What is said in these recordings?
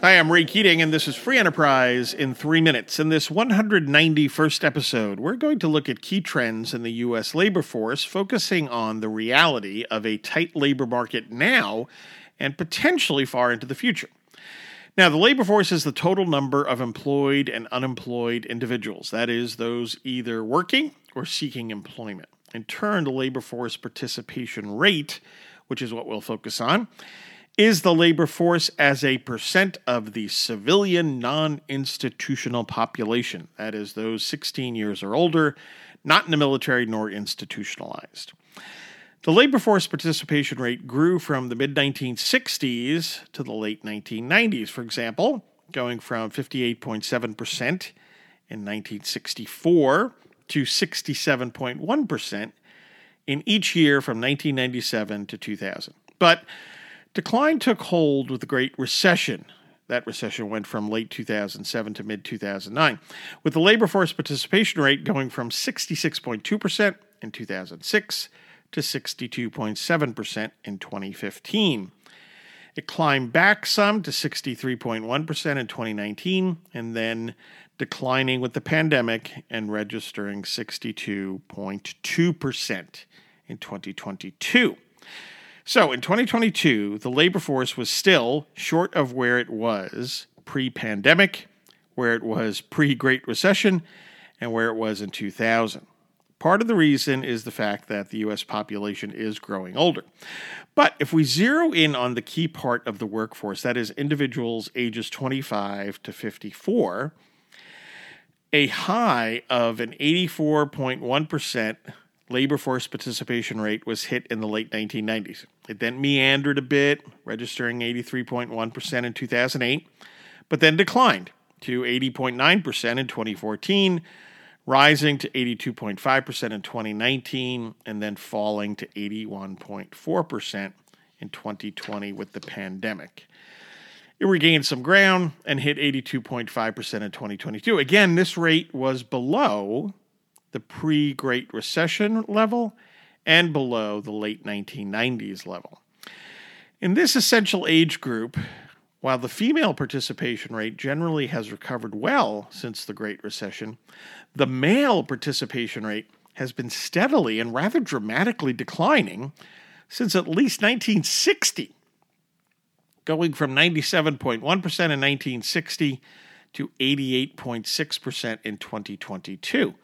Hi, I'm Ray Keating, and this is Free Enterprise in three minutes. In this 191st episode, we're going to look at key trends in the U.S. labor force, focusing on the reality of a tight labor market now and potentially far into the future. Now, the labor force is the total number of employed and unemployed individuals, that is, those either working or seeking employment. In turn, the labor force participation rate, which is what we'll focus on, is the labor force as a percent of the civilian non institutional population, that is, those 16 years or older, not in the military nor institutionalized. The labor force participation rate grew from the mid 1960s to the late 1990s, for example, going from 58.7% in 1964 to 67.1% in each year from 1997 to 2000. But Decline took hold with the Great Recession. That recession went from late 2007 to mid 2009, with the labor force participation rate going from 66.2% in 2006 to 62.7% in 2015. It climbed back some to 63.1% in 2019 and then declining with the pandemic and registering 62.2% in 2022. So in 2022, the labor force was still short of where it was pre pandemic, where it was pre Great Recession, and where it was in 2000. Part of the reason is the fact that the US population is growing older. But if we zero in on the key part of the workforce, that is individuals ages 25 to 54, a high of an 84.1% labor force participation rate was hit in the late 1990s. It then meandered a bit, registering 83.1% in 2008, but then declined to 80.9% in 2014, rising to 82.5% in 2019, and then falling to 81.4% in 2020 with the pandemic. It regained some ground and hit 82.5% in 2022. Again, this rate was below the pre Great Recession level and below the late 1990s level. In this essential age group, while the female participation rate generally has recovered well since the Great Recession, the male participation rate has been steadily and rather dramatically declining since at least 1960, going from 97.1% in 1960 to 88.6% in 2022.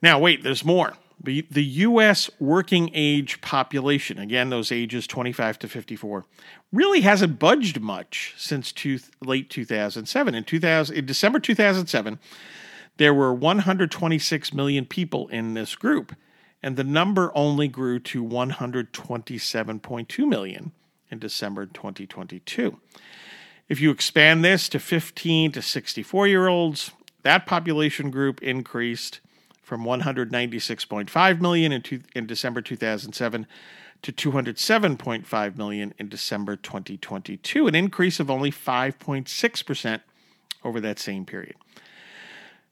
Now, wait, there's more. The, U.S. working age population, again, those ages 25 to 54, really hasn't budged much since two, late 2007. In, 2000, in December 2007, there were 126 million people in this group, and the number only grew to 127.2 million in December 2022. If you expand this to 15 to 64 year olds, that population group increased from 196.5 million in, two, in December 2007 to 207.5 million in December 2022, an increase of only 5.6% over that same period.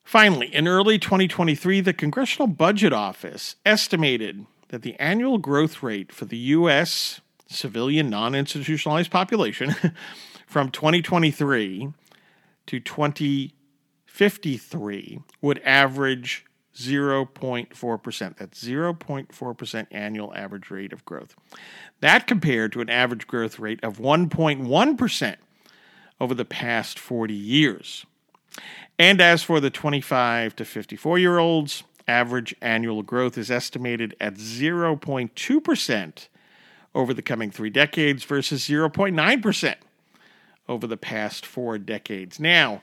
Finally, in early 2023, the Congressional Budget Office estimated that the annual growth rate for the U.S. civilian non institutionalized population from 2023 to 2053 would average 0.4%. That's 0.4% annual average rate of growth. That compared to an average growth rate of 1.1% over the past 40 years. And as for the 25 to 54 year olds, average annual growth is estimated at 0.2% over the coming three decades versus 0.9% over the past four decades. Now,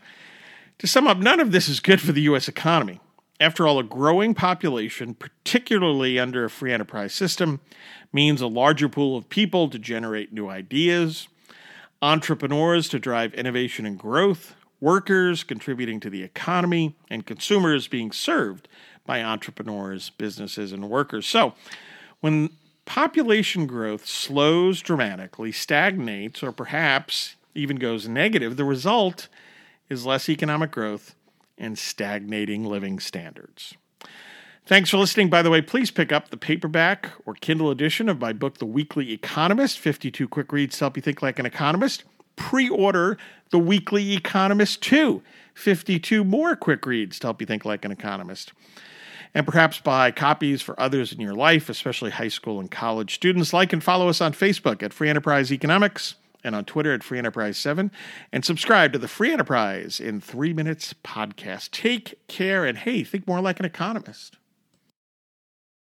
to sum up, none of this is good for the U.S. economy. After all, a growing population, particularly under a free enterprise system, means a larger pool of people to generate new ideas, entrepreneurs to drive innovation and growth, workers contributing to the economy, and consumers being served by entrepreneurs, businesses, and workers. So, when population growth slows dramatically, stagnates, or perhaps even goes negative, the result is less economic growth and stagnating living standards. Thanks for listening. By the way, please pick up the paperback or Kindle edition of my book, The Weekly Economist 52 Quick Reads to Help You Think Like an Economist. pre order the Weekly Economist 2, 52 more quick reads to help you think like an economist. And perhaps buy copies for others in your life, especially high school and college students. Like and follow us on Facebook at Free Enterprise Economics and on Twitter at Free Enterprise 7. And subscribe to the Free Enterprise in Three Minutes podcast. Take care and hey, think more like an economist.